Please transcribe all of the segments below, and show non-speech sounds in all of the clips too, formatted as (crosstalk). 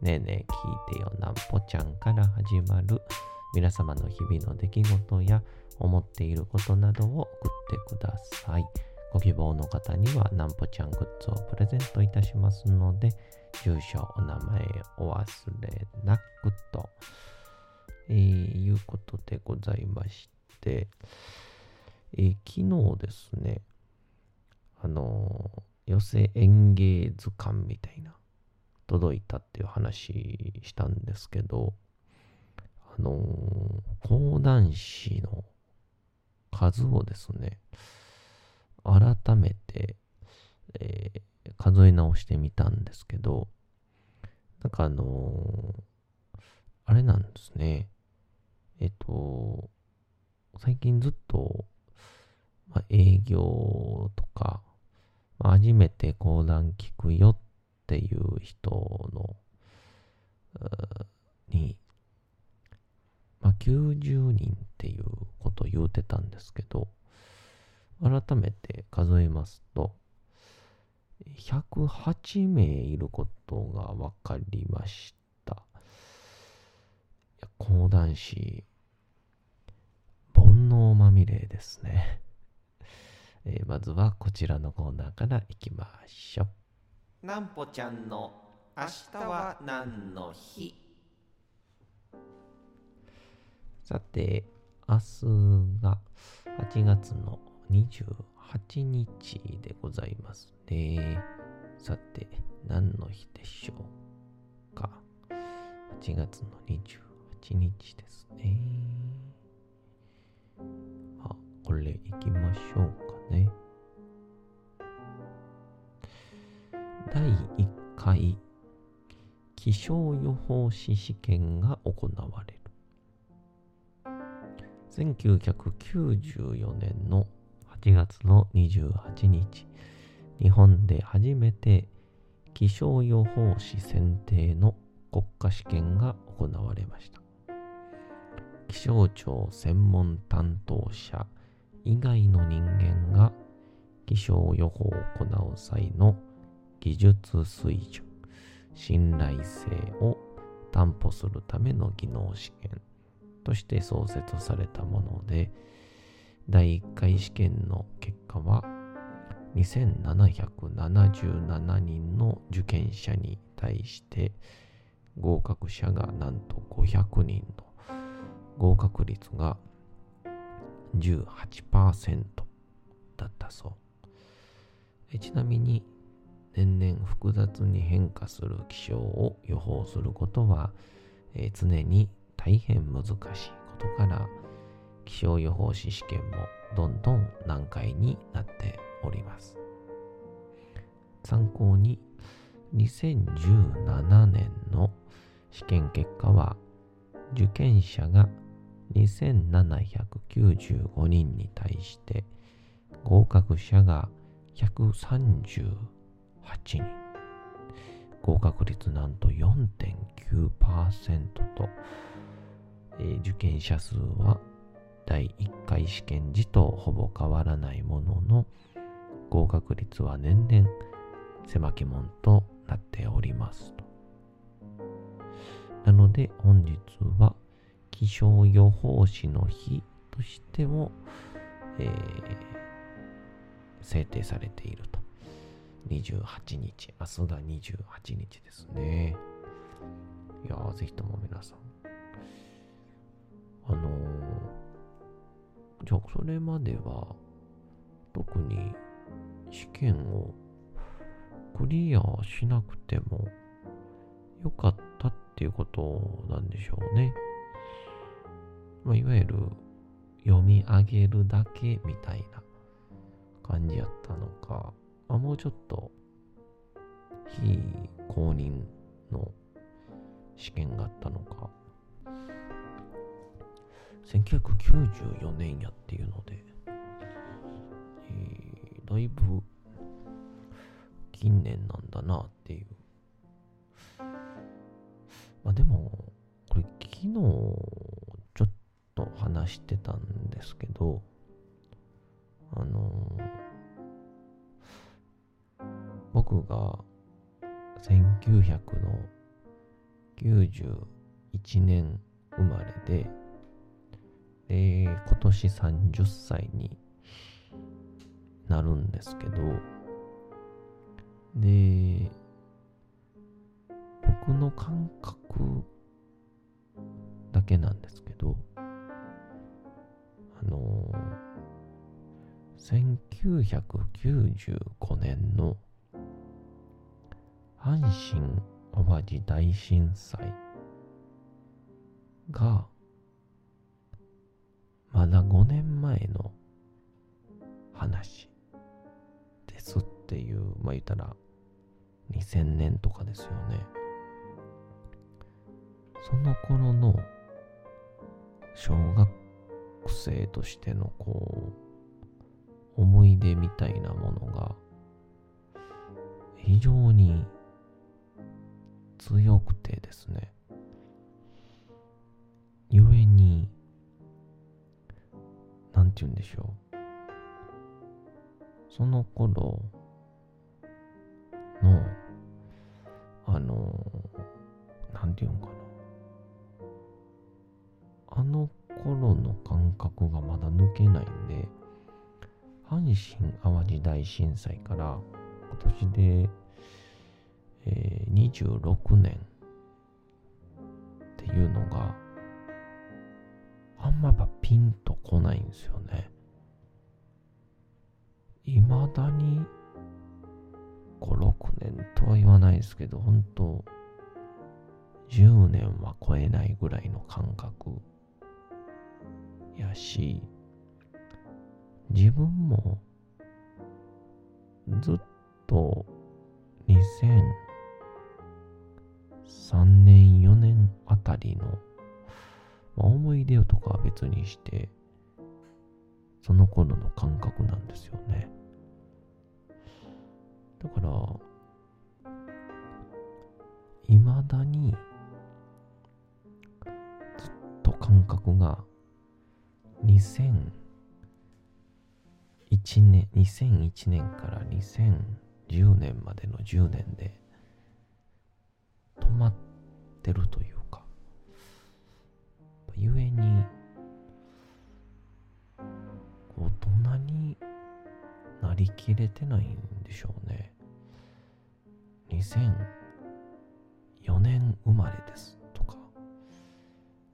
ねえねえ聞いてよなんぽちゃんから始まる皆様の日々の出来事や思っていることなどを送ってください。ご希望の方にはなんぽちゃんグッズをプレゼントいたしますので、住所、お名前お忘れなくと、えー、いうことでございまして、えー昨日ですね、あのー寄せ演芸図鑑みたいな、届いたっていう話したんですけど、あのー講談師の数をですね、改めて、えー数え直してみたんですけど、なんかあのーあれなんですね。えっと、最近ずっと、まあ、営業とか、まあ初めて講談聞くよっていう人の、に、まあ、90人っていうことを言うてたんですけど、改めて数えますと、108名いることが分かりました。講談師、煩悩まみれですね。えまずはこちらのコーナーからいきましょう。なんぽちゃんの明日は何の日？さて、明日が8月の28日でございますね。さて、何の日でしょうか？8月の28日ですね。あ、これ行きましょうかね。第1回気象予報士試験が行われる。1994年の8月の28日、日本で初めて気象予報士選定の国家試験が行われました。気象庁専門担当者以外の人間が気象予報を行う際の技術水準、信頼性を担保するための技能試験として創設されたもので、第1回試験の結果は、2777人の受験者に対して、合格者がなんと500人の合格率が18%だったそう。ちなみに、年々複雑に変化する気象を予報することは、えー常に大変難しいことから気象予報士試験もどんどん難解になっております。参考に2017年の試験結果は受験者が2795人に対して合格者が138人合格率なんと4.9%と、えー受験者数は第1回試験時とほぼ変わらないものの合格率は年々狭き門となっておりますと。なので本日は気象予報士の日としても、えー制定されていると。28日、明日が28日ですね。いやー、ぜひとも皆さん。あのー、じゃあ、それまでは、特に試験をクリアしなくてもよかったっていうことなんでしょうね。まあ、いわゆる読み上げるだけみたいな感じやったのか、あ、もうちょっと。非公認の試験があったのか、1994年やっていうので、えー、だいぶ近年なんだなっていう。まあでも、これ昨日ちょっと話してたんですけど、あのー、僕が1900の91年生まれで、で、今年30歳になるんですけど、で、僕の感覚だけなんですけど、あの、1995年の阪神淡路大震災がまだ5年前の話ですっていうまあ言ったら2000年とかですよね。その頃の小学生としてのこう思い出みたいなものが非常に強くてですね故に何て言うんでしょう。その頃のあの何て言うんかな。あの頃の感覚がまだ抜けないんで阪神・淡路大震災から今年でえー、26年っていうのがあんまやっぱピンとこないんですよね。いまだに5、6年とは言わないですけど、本当10年は超えないぐらいの感覚やし、自分もずっと2000 3年、4年あたりの、まあ、思い出とかは別にして、その頃の感覚なんですよね。だから、いまだに、ずっと感覚が、2001年、2001年から2010年までの10年で、てるというか、ゆえに、大人になりきれてないんでしょうね。2004年生まれですとか、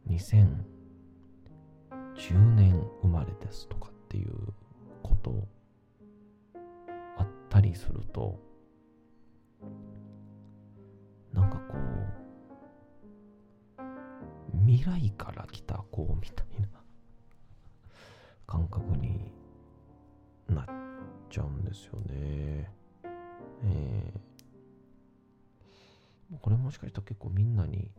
2010年生まれですとかっていうことあったりすると、未来から来た子みたいな感覚になっちゃうんですよね。えー、これもしかしたら結構みんなに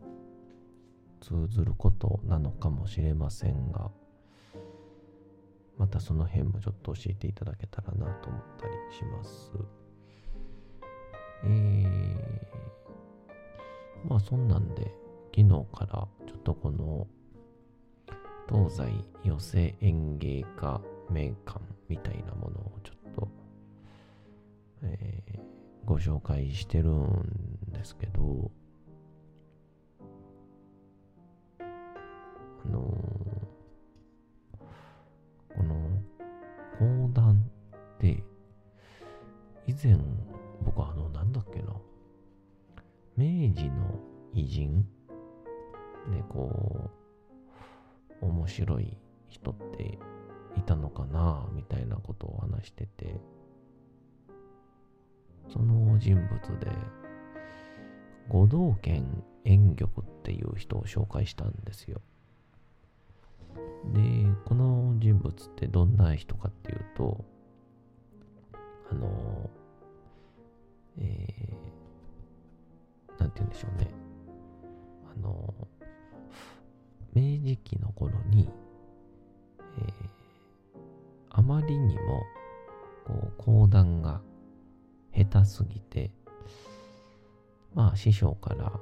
通ずることなのかもしれませんが、またその辺もちょっと教えていただけたらなと思ったりします。えーまあそんなんで、昨日からちょっとこの東西寄せ園芸家名館みたいなものをちょっと、えー、ご紹介してるんですけど、あのー、この講談って以前僕あのなんだっけな明治の偉人こう面白い人っていたのかなみたいなことを話してて、その人物で、五道軒円玉っていう人を紹介したんですよ。で、この人物ってどんな人かっていうと、あの、えー、なんて言うんでしょうね。あの、明治期の頃に、えー、あまりにも、こう、講談が下手すぎて、まあ師匠から、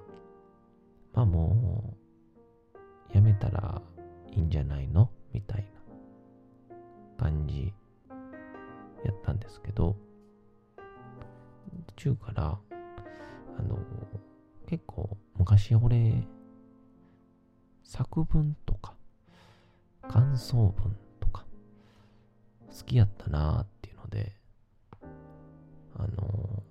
まあもう、やめたらいいんじゃないの？みたいな感じやったんですけど、途中から、あの、結構昔俺、作文とか、感想文とか、好きやったなーっていうので、あの、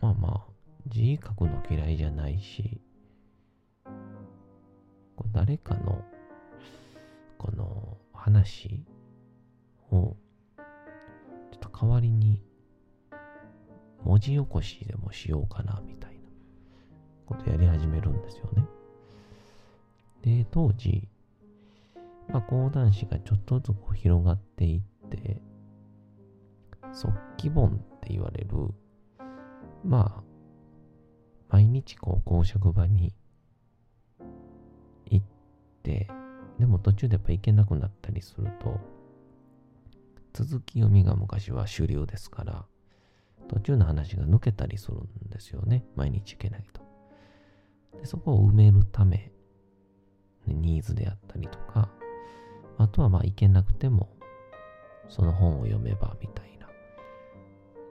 まあまあ、字書くの嫌いじゃないし、誰かの、この話を、ちょっと代わりに、文字起こしでもしようかな、みたいなことやり始めるんですよね。で、当時、まあ、講談師がちょっとずつこう広がっていって、即帰本って言われる、まあ、毎日こう公職場に行って、でも途中でやっぱ行けなくなったりすると、続き読みが昔は主流ですから、途中の話が抜けたりするんですよね。毎日行けないと。でそこを埋めるため、ニーズであったりとか、あとはまあ行けなくても、その本を読めばみたいな、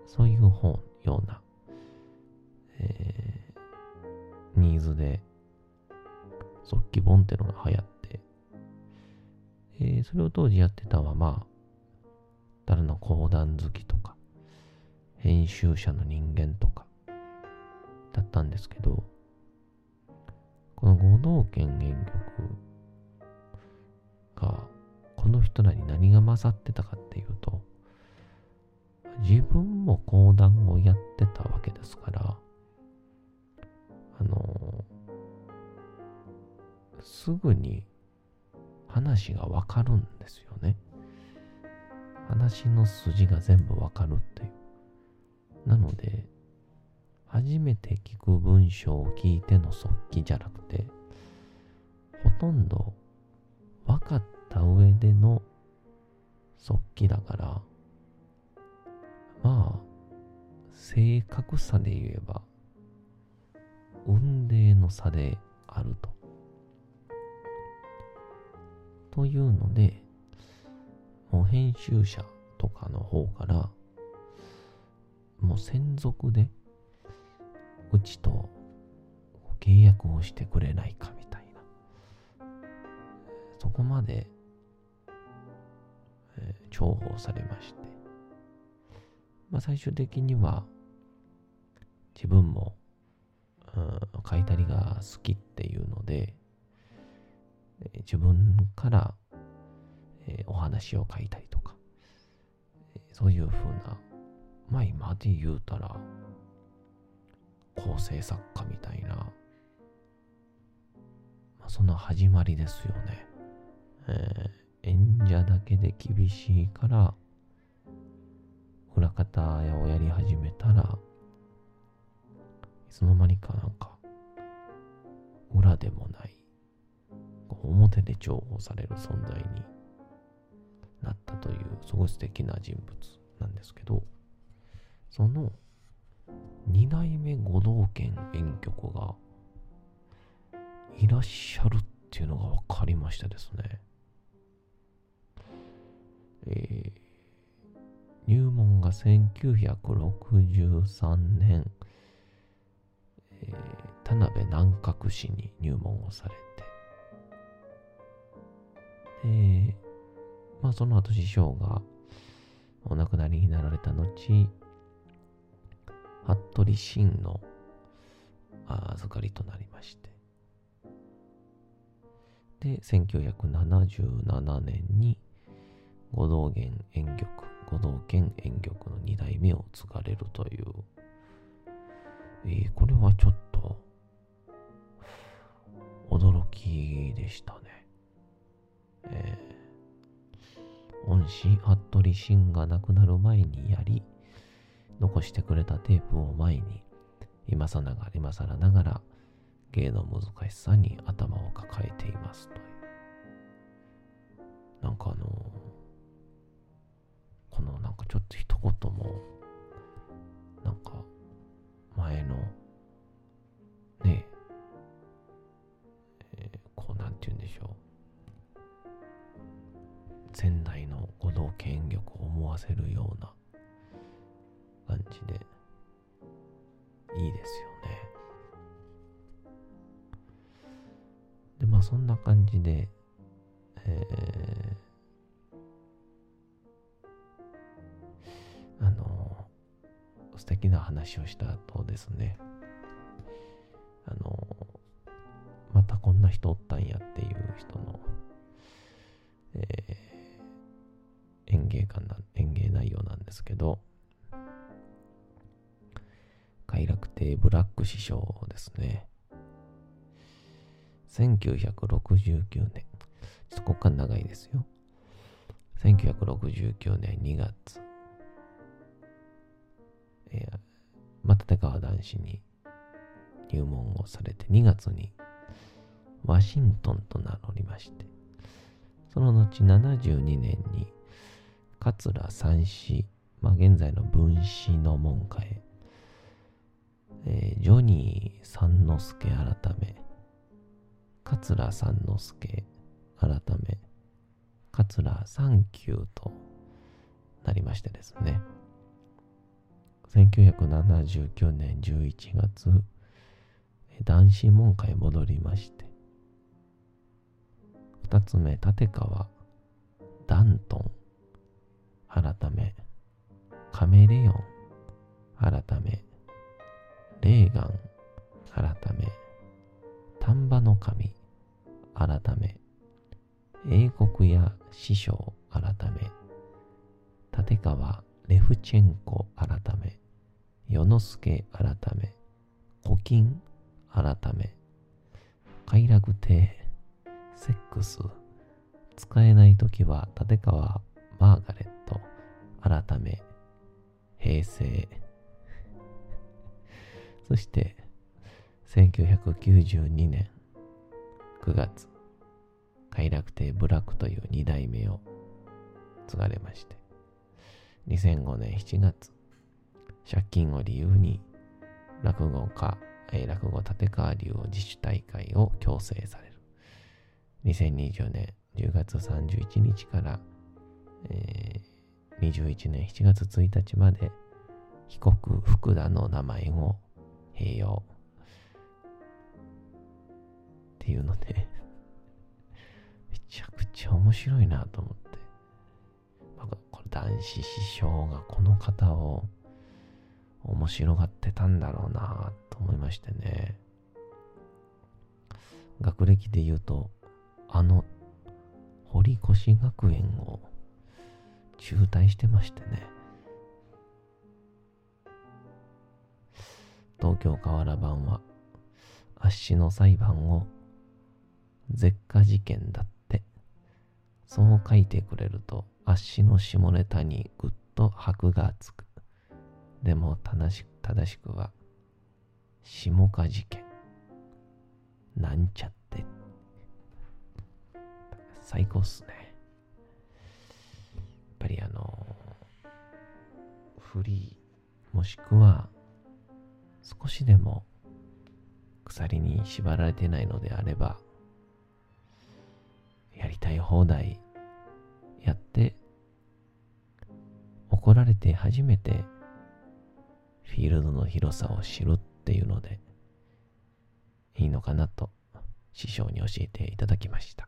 そういう本、ような、えー、ニーズで、即帰本っていうのが流行って、えー、それを当時やってたのはまあ、誰の講談好きとか、編集者の人間とか、だったんですけど、この五道剣原曲が、この人らに何が勝ってたかっていうと、自分も講談をやってたわけですから、あの、すぐに話がわかるんですよね。話の筋が全部わかるっていう。なので、初めて聞く文章を聞いての速記じゃなくて、ほとんど分かった上での速記だから、まあ、正確さで言えば、運命の差であると。というので、もう編集者とかの方から、もう専属でうちと契約をしてくれないかみたいな。そこまで、えー、重宝されまして。まあ最終的には自分も、うん、書いたりが好きっていうので、えー、自分から、えー、お話を書いたりとか、えそういうふうな、まあ今で言うたら、構成作家みたいな、まあ、その始まりですよね。えー、演者だけで厳しいから、裏方屋をやり始めたら、いつの間にかなんか、裏でもない、表で重宝される存在になったという、すごい素敵な人物なんですけど、その二代目五道軒遠曲がいらっしゃるっていうのが分かりましたですね。えー、入門が1963年、えー、田辺南閣市に入門をされて、で、まあその後師匠がお亡くなりになられた後、服部真の預かりとなりまして、で、1977年に五道元演玉、五道剣演玉の二代目を継がれるという、えー、これはちょっと驚きでしたね。えー、恩師、服部晋が亡くなる前にやり、残してくれたテープを前に、今さながら、今更ながら、芸の難しさに頭を抱えていますという。なんかあのこのなんかちょっと一言も、なんか前の、ねえ、ー、こうなんて言うんでしょう。前代の五道権力を思わせるようなじで、いいですよね。で、まあそんな感じで、えー、あの、素敵な話をした後ですね、あの、またこんな人おったんやっていう人の、えー、演芸観な、演芸内容なんですけど、快楽亭ブラック師匠ですね。1969年。ちょっとここから長いですよ。1969年2月。えー、ま立川男子に入門をされて2月にワシントンと名乗りまして、その後72年に桂三子、まあ現在の分子の門下へ、えー、ジョニー三之助改め、桂三之助改め、桂三九となりましてですね。1979年11月、男子門下へ戻りまして、二つ目、立川、ダントン、改め、カメレオン、改め、レーガン、改め、丹波の神、改め、英国や師匠改め、立川レフチェンコ改め、与之助改め、古今改め、快楽亭、セックス、使えないときは立川マーガレット。改め、平成、そして1992年9月、快楽亭ブラックという二代目を継がれまして、2005年7月、借金を理由に落語家、落語立川流を自主大会を強制される。2020年10月31日から、えー、21年7月1日まで、被告福田の名前を併用。っていうので (laughs) めちゃくちゃ面白いなと思って。まあ、これ男子師匠がこの方を面白がってたんだろうなと思いましてね。学歴で言うと、あの、堀越学園を中退してましてね。東京河原版は、圧死の裁判を絶火事件だって。そう書いてくれると、足の下ネタにぐっと箔がつく。でも正しく、正しくは、下火事件。なんちゃって。最高っすね。やっぱりあの、フリー、もしくは、少しでも鎖に縛られてないのであれば、やりたい放題やって、怒られて初めてフィールドの広さを知るっていうので、いいのかなと師匠に教えていただきました。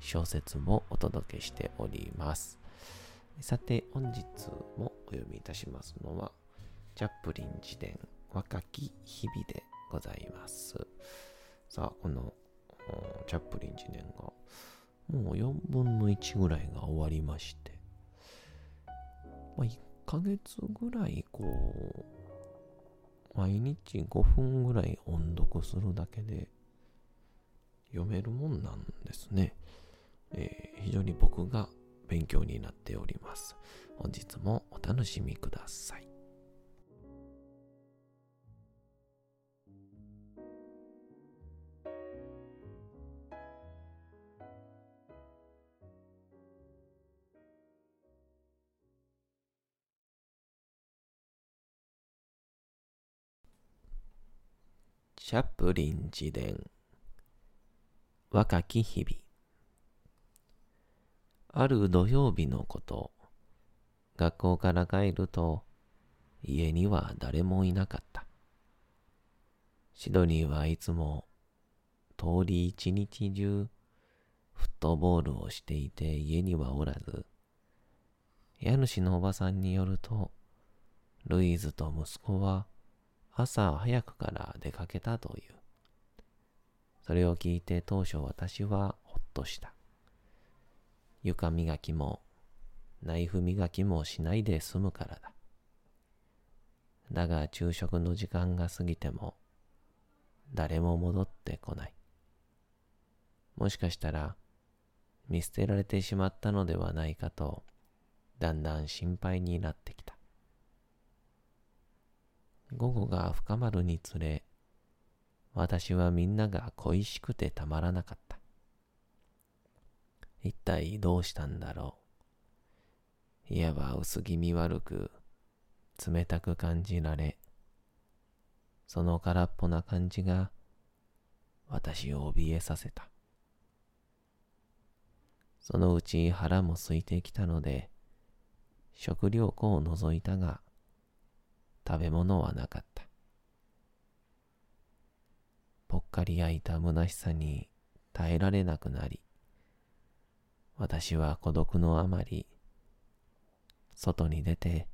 小説もお届けしております。さて、本日もお読みいたしますのは、チャップリン自伝若き日々でございます。さあ、このチャップリン自伝が、もう4分の1ぐらいが終わりまして、まあ、1ヶ月ぐらいこう、毎日5分ぐらい音読するだけで読めるもんなんですね。えー非常に僕が勉強になっております。本日もお楽しみください。チャップリン自伝若き日々ある土曜日のこと、学校から帰ると、家には誰もいなかった。シドニーはいつも、通り一日中、フットボールをしていて家にはおらず、家主のおばさんによると、ルイーズと息子は朝早くから出かけたという。それを聞いて当初私はほっとした。床磨きもナイフ磨きもしないで済むからだ。だが昼食の時間が過ぎても誰も戻ってこない。もしかしたら見捨てられてしまったのではないかとだんだん心配になってきた。午後が深まるにつれ私はみんなが恋しくてたまらなかった。一体どうしたんだろう。家は薄気味悪く、冷たく感じられ、その空っぽな感じが、私を怯えさせた。そのうち腹も空いてきたので、食料庫を覗いたが、食べ物はなかった。ぽっかり焼いた虚しさに耐えられなくなり、私は孤独のあまり、外に出て、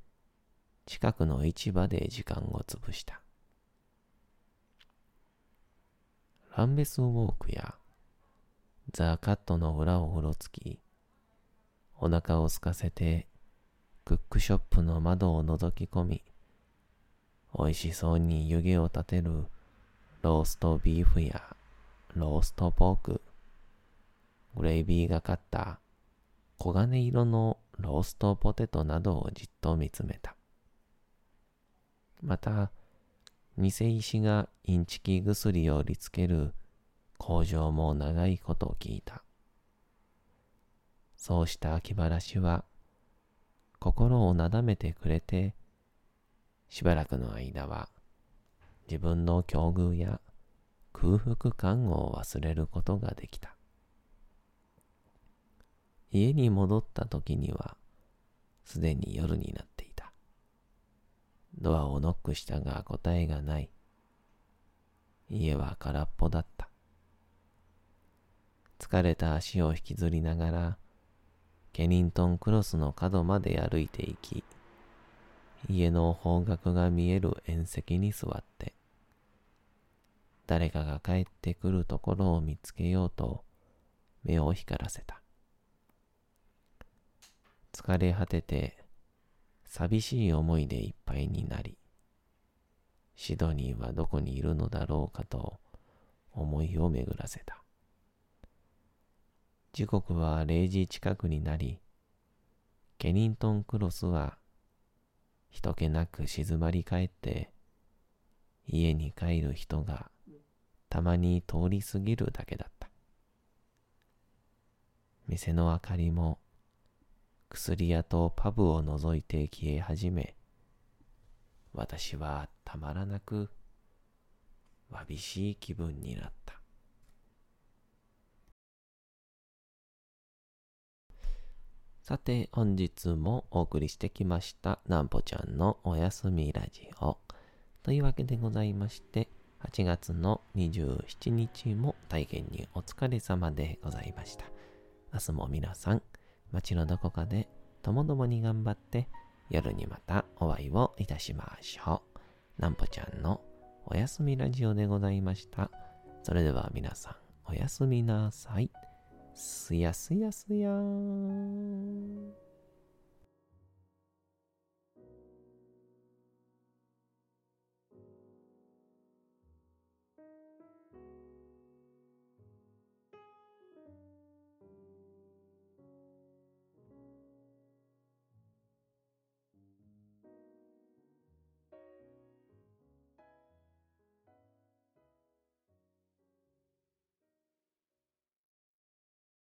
近くの市場で時間を潰した。ランベスウォークやザ・カットの裏をうろつき、お腹を空かせて、クックショップの窓を覗き込み、美味しそうに湯気を立てるローストビーフやローストポーク、グレイビーがかった黄金色のローストポテトなどをじっと見つめた。また、偽石がインチキ薬を売りつける工場も長いこと聞いた。そうした気晴らしは、心をなだめてくれて、しばらくの間は、自分の境遇や空腹感を忘れることができた。家に戻った時には、すでに夜になっていた。ドアをノックしたが答えがない。家は空っぽだった。疲れた足を引きずりながら、ケニントンクロスの角まで歩いていき、家の方角が見える縁石に座って、誰かが帰ってくるところを見つけようと目を光らせた。疲れ果てて寂しい思いでいっぱいになり、シドニーはどこにいるのだろうかと思いを巡らせた。時刻は0時近くになり、ケニントンクロスは人気なく静まり返って、家に帰る人がたまに通り過ぎるだけだった。店の明かりも薬屋とパブを覗いて消え始め、私はたまらなくわびしい気分になった。さて、本日もお送りしてきました、なんぽちゃんのおやすみラジオ。というわけでございまして、8月の27日も大変にお疲れ様でございました。明日も皆さん、街のどこかでともどもに頑張って、夜にまたお会いをいたしましょう。なんぽちゃんのおやすみラジオでございました。それでは皆さん、おやすみなさい。すやすやすやーん。